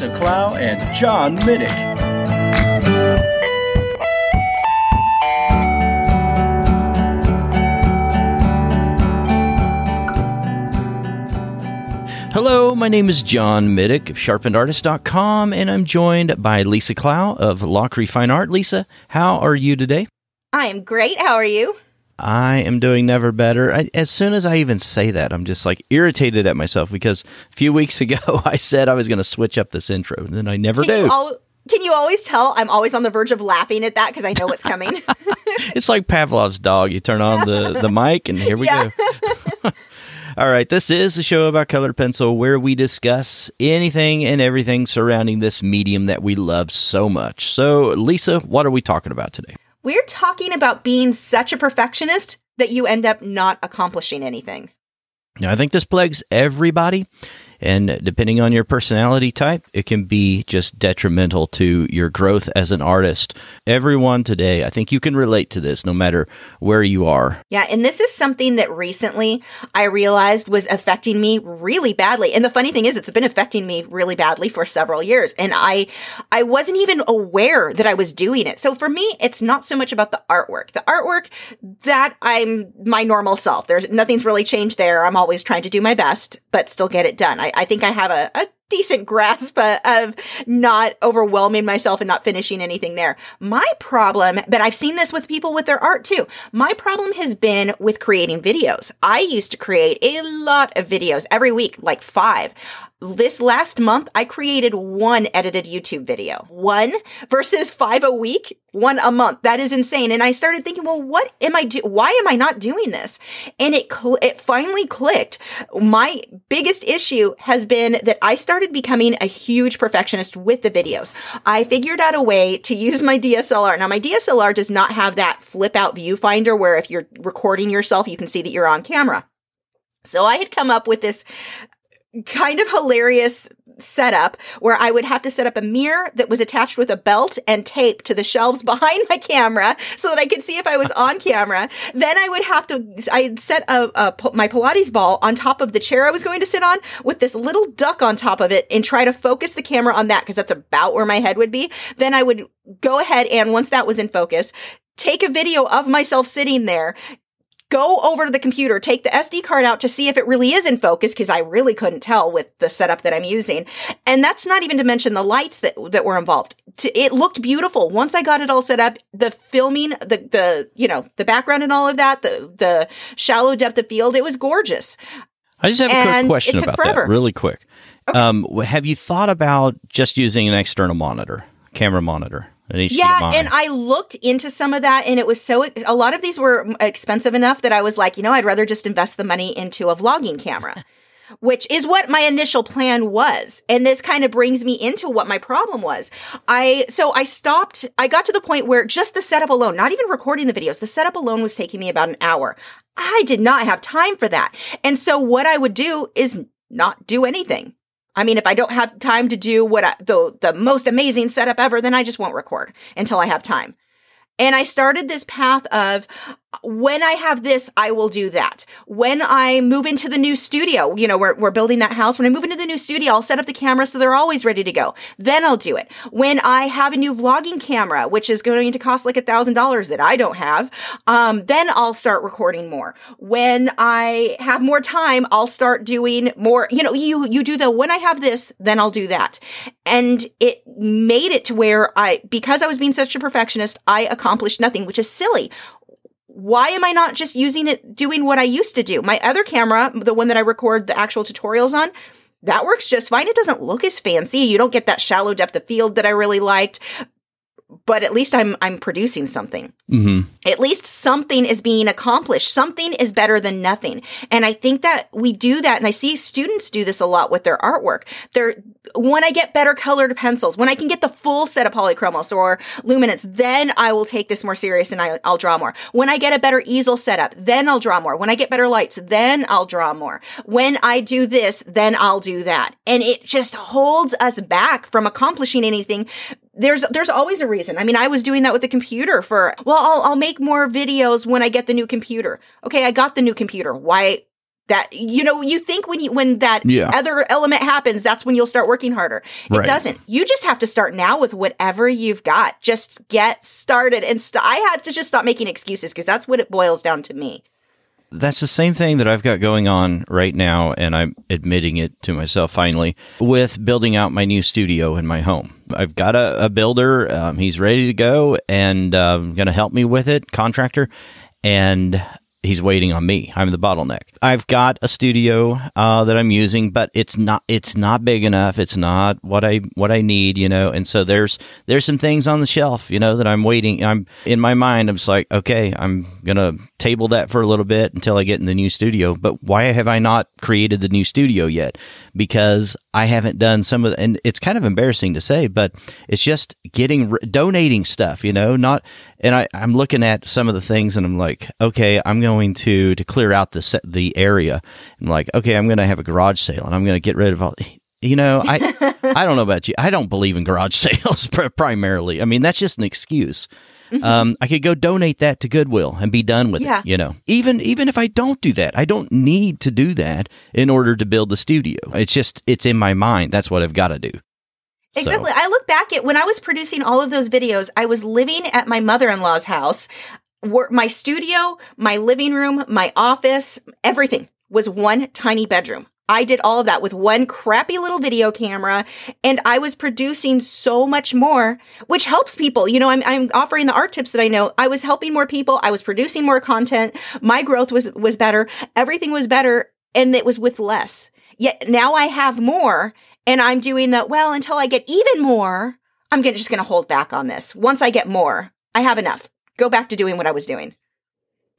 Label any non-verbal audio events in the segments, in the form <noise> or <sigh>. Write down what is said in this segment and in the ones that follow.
Lisa Clough and John Middick. Hello, my name is John Middick of sharpenedartist.com, and I'm joined by Lisa Clough of Lachri Fine Art. Lisa, how are you today? I am great. How are you? I am doing never better. I, as soon as I even say that, I'm just like irritated at myself because a few weeks <laughs> ago I said I was going to switch up this intro, and then I never Can do. you, al- can you always tell I'm always on the verge of laughing at that because I know what's coming? <laughs> it's like Pavlov's dog. You turn on the, the <laughs> mic, and here we Yeah. go. All right, this is a show about colored pencil where we discuss anything and everything surrounding this medium that we love so much. So, Lisa, what are we talking about today? We're talking about being such a perfectionist that you end up not accomplishing anything. Now, I think this plagues everybody, and depending on your personality type, it can be just detrimental to your growth as an artist. Everyone today, I think you can relate to this no matter where you are. Yeah, and this is something that recently I realized was affecting me really badly. And the funny thing is it's been affecting me really badly for several years and I I wasn't even aware that I was doing it. So for me, it's not so much about the artwork. The artwork that I'm my normal self. There's nothing's really changed there. I'm always trying to do my best, but still get it done. I, I think I have a, a decent grasp uh, of not overwhelming myself and not finishing anything there. My problem, but I've seen this with people with their art too. My problem has been with creating videos. I used to create a lot of videos every week, like five. This last month, I created one edited YouTube video. One versus five a week, one a month. That is insane. And I started thinking, well, what am I do? Why am I not doing this? And it cl- it finally clicked. My biggest issue has been that I started becoming a huge perfectionist with the videos. I figured out a way to use my DSLR. Now, my DSLR does not have that flip out viewfinder where if you're recording yourself, you can see that you're on camera. So I had come up with this kind of hilarious setup where I would have to set up a mirror that was attached with a belt and tape to the shelves <laughs> behind my camera so that I could see if I was on camera. Then I would have to, I'd set a, a, my Pilates ball on top of the chair I was going to sit on with this little duck on top of it and try to focus the camera on that because that's about where my head would be. Then I would go ahead and once that was in focus, take a video of myself sitting there go over to the computer, take the SD card out to see if it really is in focus because I really couldn't tell with the setup that I'm using. And that's not even to mention the lights that that were involved. It looked beautiful. Once I got it all set up, the filming, the the you know, the background and all of that, the the shallow depth of field, it was gorgeous. I just have a And quick question about forever. that, really quick. Um, have you thought about just using an external monitor, camera monitor? Yeah, and I looked into some of that, and it was so. A lot of these were expensive enough that I was like, you know, I'd rather just invest the money into a vlogging camera, <laughs> which is what my initial plan was. And this kind of brings me into what my problem was. I so I stopped. I got to the point where just the setup alone, not even recording the videos, the setup alone was taking me about an hour. I did not have time for that, and so what I would do is not do anything. I mean, if I don't have time to do what I, the the most amazing setup ever, then I just won't record until I have time. And I started this path of when I have this, I will do that. When I move into the new studio, you know, we're, we're building that house. When I move into the new studio, I'll set up the camera so they're always ready to go. Then I'll do it. When I have a new vlogging camera, which is going to cost like a thousand dollars that I don't have, um, then I'll start recording more. When I have more time, I'll start doing more, you know, you, you do the, when I have this, then I'll do that. And it made it to where I, because I was being such a perfectionist, I accomplished nothing, which is silly why am I not just using it doing what I used to do? My other camera, the one that I record the actual tutorials on, that works just fine. It doesn't look as fancy. You don't get that shallow depth of field that I really liked. But at least I'm I'm producing something. hmm At least something is being accomplished. Something is better than nothing. And I think that we do that and I see students do this a lot with their artwork. They're when I get better colored pencils, when I can get the full set of polychromos or luminance, then I will take this more serious and I, I'll draw more. When I get a better easel setup, then I'll draw more. When I get better lights, then I'll draw more. When I do this, then I'll do that. And it just holds us back from accomplishing anything there's there's always a reason. I mean, I was doing that with the computer for well, I'll I'll make more videos when I get the new computer. Okay, I got the new computer. Why that you know, you think when you when that Yeah. other element happens, that's when you'll start working harder. It Right. doesn't. You just have to start now with whatever you've got. Just get started and st- I have to just stop making excuses because that's what it boils down to me. That's the same thing that I've got going on right now, and I'm admitting it to myself finally with building out my new studio in my home. I've got a, a builder, um, he's ready to go and um, going to help me with it, contractor, and he's waiting on me. I'm the bottleneck. I've got a studio uh, that I'm using, but it's not it's not big enough. It's not what I what I need, you know. And so there's there's some things on the shelf, you know, that I'm waiting. I'm in my mind. I'm just like, okay, I'm gonna table that for a little bit until I get in the new studio. But why have I not created the new studio yet? Because I haven't done some of the, and it's kind of embarrassing to say, but it's just getting donating stuff, you know, not. And I, I'm looking at some of the things, and I'm like, okay, I'm going to to clear out the set, the area. I'm like, okay, I'm going to have a garage sale, and I'm going to get rid of all. You know, I <laughs> I don't know about you. I don't believe in garage <laughs> sales primarily. I mean, that's just an excuse. Um, I could go donate that to Goodwill and be done with Yeah. it. You know, even even if I don't do that, I don't need to do that in order to build the studio. It's just it's in my mind. That's what I've got to do. So- Exactly. I look back at when I was producing all of those videos, I was living at my mother-in-law's house. My studio, my living room, my office, everything was one tiny bedroom. I did all of that with one crappy little video camera and I was producing so much more, which helps people. You know, I'm, I'm offering the art tips that I know. I was helping more people. I was producing more content. My growth was, was better. Everything was better and it was with less. Yet now I have more and I'm doing that. Well, until I get even more, I'm gonna, just going to hold back on this. Once I get more, I have enough. Go back to doing what I was doing.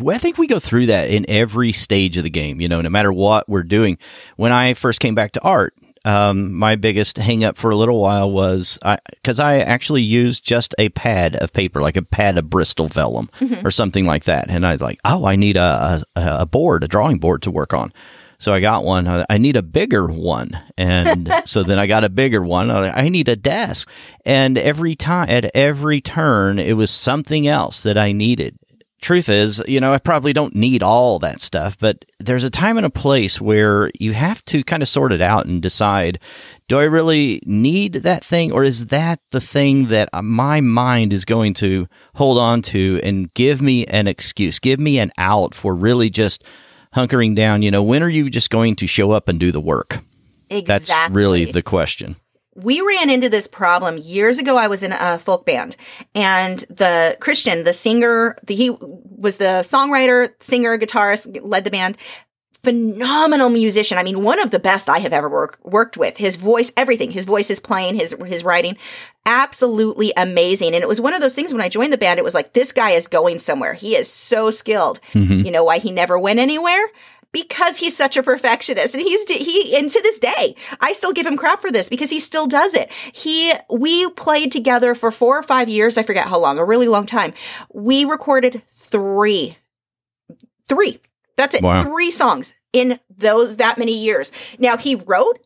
Well, I think we go through that in every stage of the game, you know, no matter what we're doing. When I first came back to art, um, my biggest hang up for a little while was because I, actually used just a pad of paper, like a pad of Bristol vellum or something like that. And I was like, oh, I need a, a, a board, a drawing board to work on. So I got one. I need a bigger one. And <laughs> so then I got a bigger one. I need a desk. And every time, at every turn, it was something else that I needed truth is, you know, I probably don't need all that stuff, but there's a time and a place where you have to kind of sort it out and decide do I really need that thing or is that the thing that my mind is going to hold on to and give me an excuse, give me an out for really just hunkering down? You know, when are you just going to show up and do the work? Exactly. That's really the question. we ran into this problem years ago. I was in a folk band and the Christian, the singer, the, he was the songwriter, singer, guitarist, led the band. Phenomenal musician. I mean, one of the best I have ever work, worked with. His voice, everything, his voice, his playing, his, his writing, absolutely amazing. And it was one of those things when I joined the band, it was like, this guy is going somewhere. He is so skilled. Mm-hmm. You know why he never went anywhere? because he's such a perfectionist and he's he and to this day i still give him crap for this because he still does it he we played together for four or five years i forget how long a really long time we recorded three three that's it Wow. three songs in those that many years now he wrote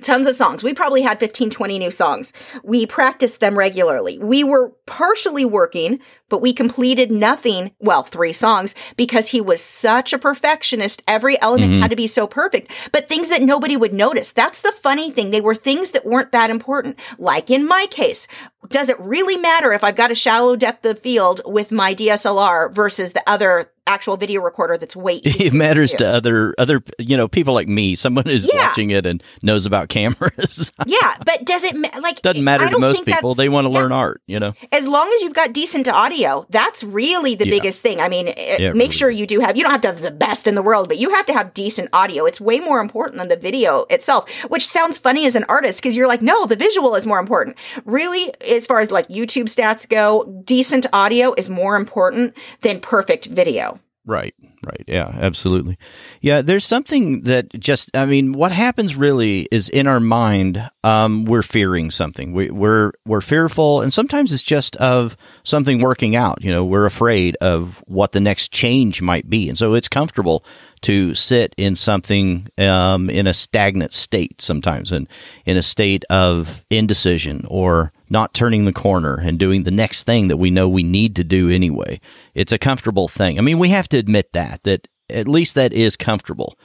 tons of songs. We probably had 15, 20 new songs. We practiced them regularly. We were partially working, but we completed nothing, well, three songs, because he was such a perfectionist. Every element mm-hmm. had to be so perfect, but things that nobody would notice. That's the funny thing. They were things that weren't that important. Like in my case, does it really matter if I've got a shallow depth of field with my DSLR versus the other actual video recorder that's way <laughs> it matters to other other you know people like me someone who's yeah. watching it and knows about cameras <laughs> yeah but does it like doesn't matter to most people they want to yeah. learn art you know as long as you've got decent audio that's really the yeah. biggest thing. I mean uh, make really sure you do have you don't have to have the best in the world but you have to have decent audio. It's way more important than the video itself which sounds funny as an artist because you're like no the visual is more important. Really as far as like youtube stats go decent audio is more important than perfect video Right, right. Yeah, absolutely. Yeah, there's something that just, I mean, what happens really is in our mind, um, we're fearing something. We, we're, we're fearful, and sometimes it's just of something working out. You know, we're afraid of what the next change might be. And so it's comfortable to sit in something um, in a stagnant state sometimes and in a state of indecision or not turning the corner and doing the next thing that we know we need to do anyway. It's a comfortable thing. I mean, we have to admit that, that at least that is comfortable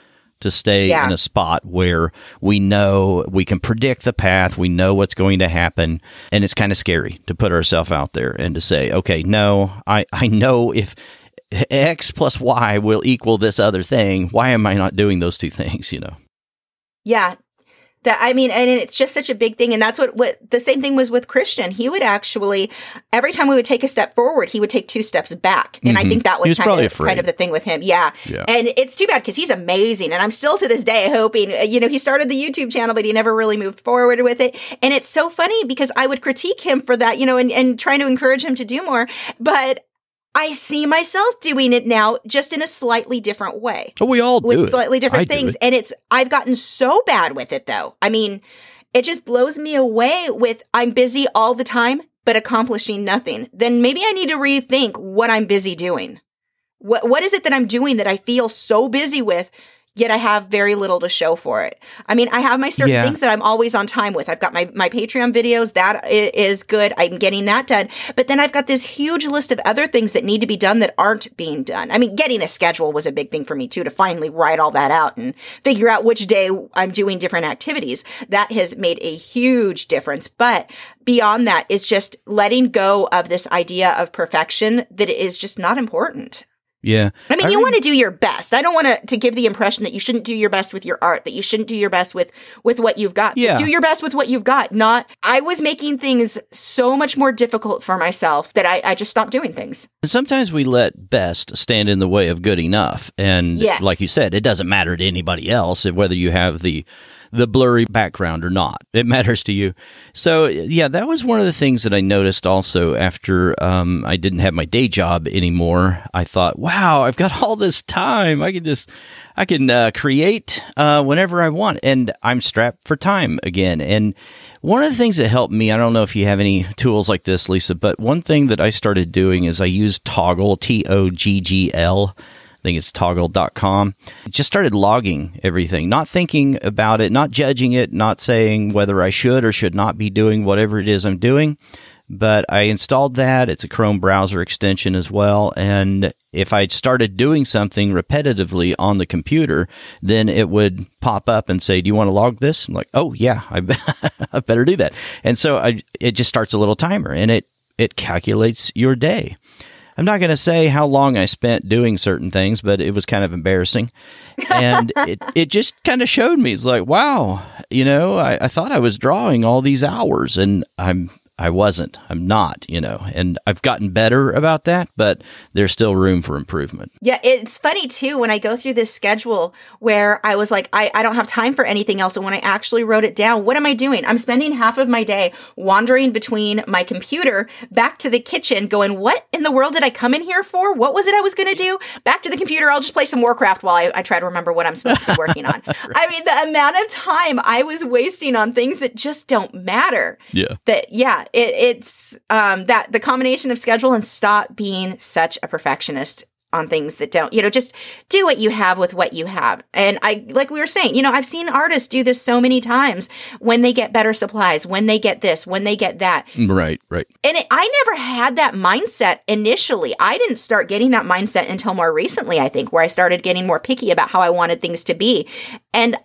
to stay yeah. in a spot where we know we can predict the path, we know what's going to happen, and it's kind of scary to put ourselves out there and to say, okay, no, I, I know if X plus Y will equal this other thing, why am I not doing those two things, <laughs> you know? Yeah, that I mean, and it's just such a big thing. And that's what, what the same thing was with Christian. He would actually, every time we would take a step forward, he would take two steps back. And mm-hmm. I think that was, was kind, of, kind of the thing with him. Yeah. yeah. And it's too bad because he's amazing. And I'm still to this day hoping, uh, you know, he started the YouTube channel, but he never really moved forward with it. And it's so funny because I would critique him for that, you know, and, and trying to encourage him to do more. But I see myself doing it now just in a slightly different way. Oh, we all do with it. slightly different I things. And it's I've gotten so bad with it though. I mean, it just blows me away with I'm busy all the time but accomplishing nothing. Then maybe I need to rethink what I'm busy doing. What what is it that I'm doing that I feel so busy with yet I have very little to show for it. I mean, I have my certain yeah. things that I'm always on time with. I've got my, my Patreon videos. That is good. I'm getting that done. But then I've got this huge list of other things that need to be done that aren't being done. I mean, getting a schedule was a big thing for me too, to finally write all that out and figure out which day I'm doing different activities. That has made a huge difference. But beyond that is just letting go of this idea of perfection that is just not important. Yeah. I mean, I you want to do your best. I don't want to, to give the impression that you shouldn't do your best with your art, that you shouldn't do your best with, with what you've got. Yeah. Do your best with what you've got. Not, I was making things so much more difficult for myself that I, I just stopped doing things. Sometimes we let best stand in the way of good enough. And yes. like you said, it doesn't matter to anybody else whether you have the the blurry background or not. It matters to you. So, yeah, that was one of the things that I noticed also after um, I didn't have my day job anymore. I thought, wow, I've got <laughs> all this time. I can just, I can uh, create uh, whenever I want, and I'm strapped for time again. And one of the things that helped me, I don't know if you have any tools like this, Lisa, but one thing that I started doing is I used Toggle, Toggl, T O G G L think it's toggl.com. Just started logging everything, not thinking about it, not judging it, not saying whether I should or should not be doing whatever it is I'm doing. But I installed that. It's a Chrome browser extension as well. And if I started doing something repetitively on the computer, then it would pop up and say, Do you want to log this? I'm like, oh, yeah, I, <laughs> I better do that. And so I, it just starts a little timer and it, it calculates your day. I'm not going to say how long I spent doing certain things, but it was kind of embarrassing. And <laughs> it, it just kind of showed me, it's like, wow, you know, I, I thought I was drawing all these hours and I'm I wasn't. I'm not, you know, and I've gotten better about that, but there's still room for improvement. Yeah, it's funny too when I go through this schedule where I was like, I, I don't have time for anything else. And when I actually wrote it down, what am I doing? I'm spending half of my day wandering between my computer back to the kitchen, going, What in the world did I come in here for? What was it I was going to do? Back to the computer, I'll just play some Warcraft while I, I try to remember what I'm supposed to be working on. right. <laughs> I mean, the amount of time I was wasting on things that just don't matter. Yeah. That, yeah it, it's um, that the combination of schedule and stop being such a perfectionist on things that don't, you know, just do what you have with what you have. And I, like we were saying, you know, I've seen artists do this so many times when they get better supplies, when they get this, when they get that. Right, right. And it, I never had that mindset initially. I didn't start getting that mindset until more recently, I think, where I started getting more picky about how I wanted things to be. And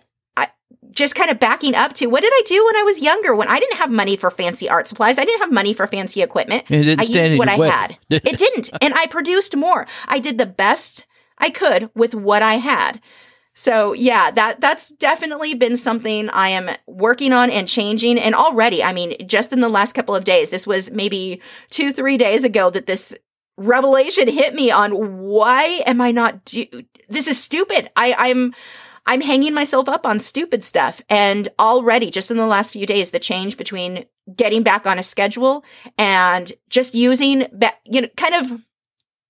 just kind of backing up to what did I do when I was younger when I didn't have money for fancy art supplies? I didn't have money for fancy equipment. It didn't I stand used what I way. had. it didn't. <laughs> And I produced more. I did the best I could with what I had. So yeah, that that's definitely been something I am working on and changing. And already, I mean, just in the last couple of days, this was maybe two, three days ago that this revelation hit me on why am I not do this is stupid. I, I'm I'm hanging myself up on stupid stuff. And already, just in the last few days, the change between getting back on a schedule and just using, you know, kind of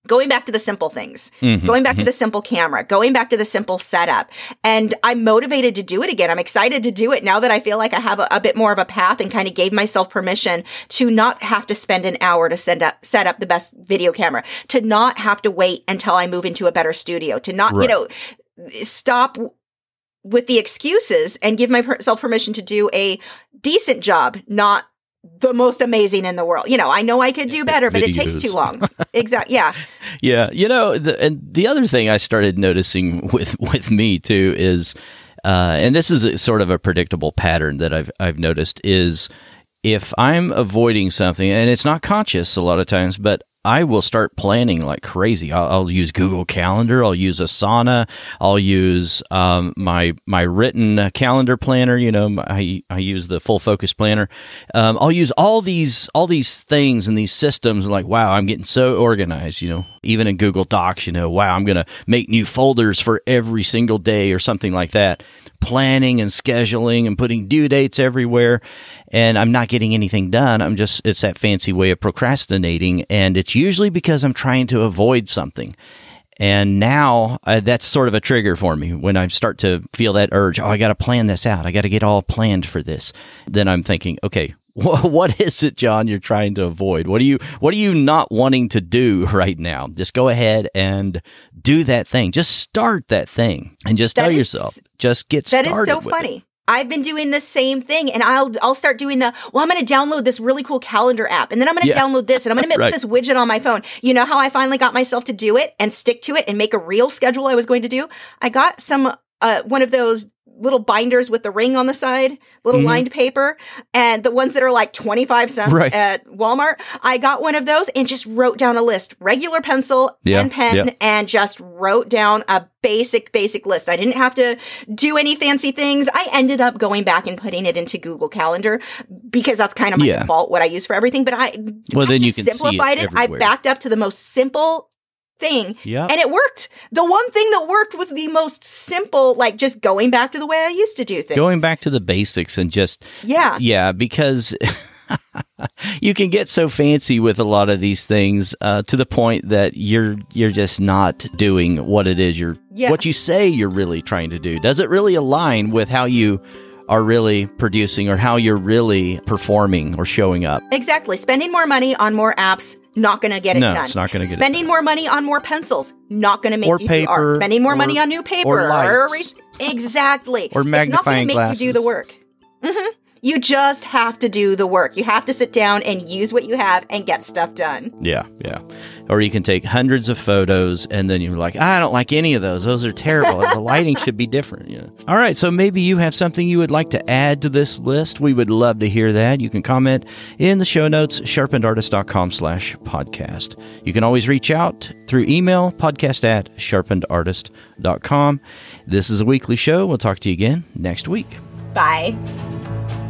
going back to the simple things, mm-hmm, going back mm-hmm. to the simple camera, going back to the simple setup. And I'm motivated to do it again. I'm excited to do it now that I feel like I have a, a, bit more of a path and kind of gave myself permission to not have to spend an hour to send up, set up the best video camera, to not have to wait until I move into a better studio, to not, right. you know, stop with the excuses and give myself permission to do a decent job, not the most amazing in the world. You know, I know I could do better, but it takes too long. exactly. Yeah. <laughs> Yeah. You know, the, and the other thing I started noticing with with me too is, uh, and this is a, sort of a predictable pattern that I've I've noticed is if I'm avoiding something, and it's not conscious a lot of times, but I will start planning like crazy. I'll, I'll, use Google Calendar. I'll use Asana. I'll use um, my my written calendar planner. You know, I I use the Full Focus Planner. Um, I'll use all these all these things and these systems. Like, wow, I'm getting so organized. You know, even in Google Docs. You know, wow, I'm gonna make new folders for every single day or something like that planning and scheduling and putting due dates everywhere and I'm not getting anything done. I'm just, it's that fancy way of procrastinating. And it's usually because I'm trying to avoid something. And now uh, that's sort of a trigger for me when I start to feel that urge. Oh, I got to plan this out. I got to get all planned for this. Then I'm thinking, okay, <laughs> what is it, John, you're trying to avoid? What are you what are you not wanting to do <laughs> right now? Just go ahead and do that thing. Just start that thing and just that tell is, yourself, just get that started. That is so funny. It. I've been doing the same thing and I'll I'll start doing the well I'm going to download this really cool calendar app and then I'm going to yeah. download this and I'm going <laughs> to right. put this widget on my phone. You know how I finally got myself to do it and stick to it and make a real schedule I was going to do? I got some uh, one of those little binders with the ring on the side, little mm-hmm. lined paper, and the ones that are like 25 cents right. at Walmart. I got one of those and just wrote down a list, regular pencil yeah. and pen, yeah. and just wrote down a basic, basic list. I didn't have to do any fancy things. I ended up going back and putting it into Google Calendar because that's kind of my yeah. default, what I use for everything. But I, well, I then you can simplified it. it. I backed up to the most simple thing. Yeah. And it worked. The one thing that worked was the most simple, like just going back to the way I used to do things. Going back to the basics and just Yeah. Yeah, because <laughs> you can get so fancy with a lot of these things uh, to the point that you're you're just not doing what it is you're yeah. what you say you're really trying to do. Does it really align with how you are really producing or how you're really performing or showing up? Exactly. Spending more money on more apps not going to get it no, done. it's not going to get Spending more money on more pencils, not going to make or you paper, do art. Spending more or, money on new paper or lights. exactly. or magnifying it's not going to make glasses. you do the work. Mm-hmm. You just have to do the work. You have to sit down and use what you have and get stuff done. Yeah, yeah. Or you can take hundreds of photos and then you're like, I don't like any of those. Those are terrible. the <laughs> lighting should be different. Know? All right, so maybe you have something you would like to add to this list. We would love to hear that. You can comment in the show notes, sharpenedartist.com slash podcast. You can always reach out through email, podcast at sharpenedartist.com. This is a weekly show. We'll talk to you again next week. Bye.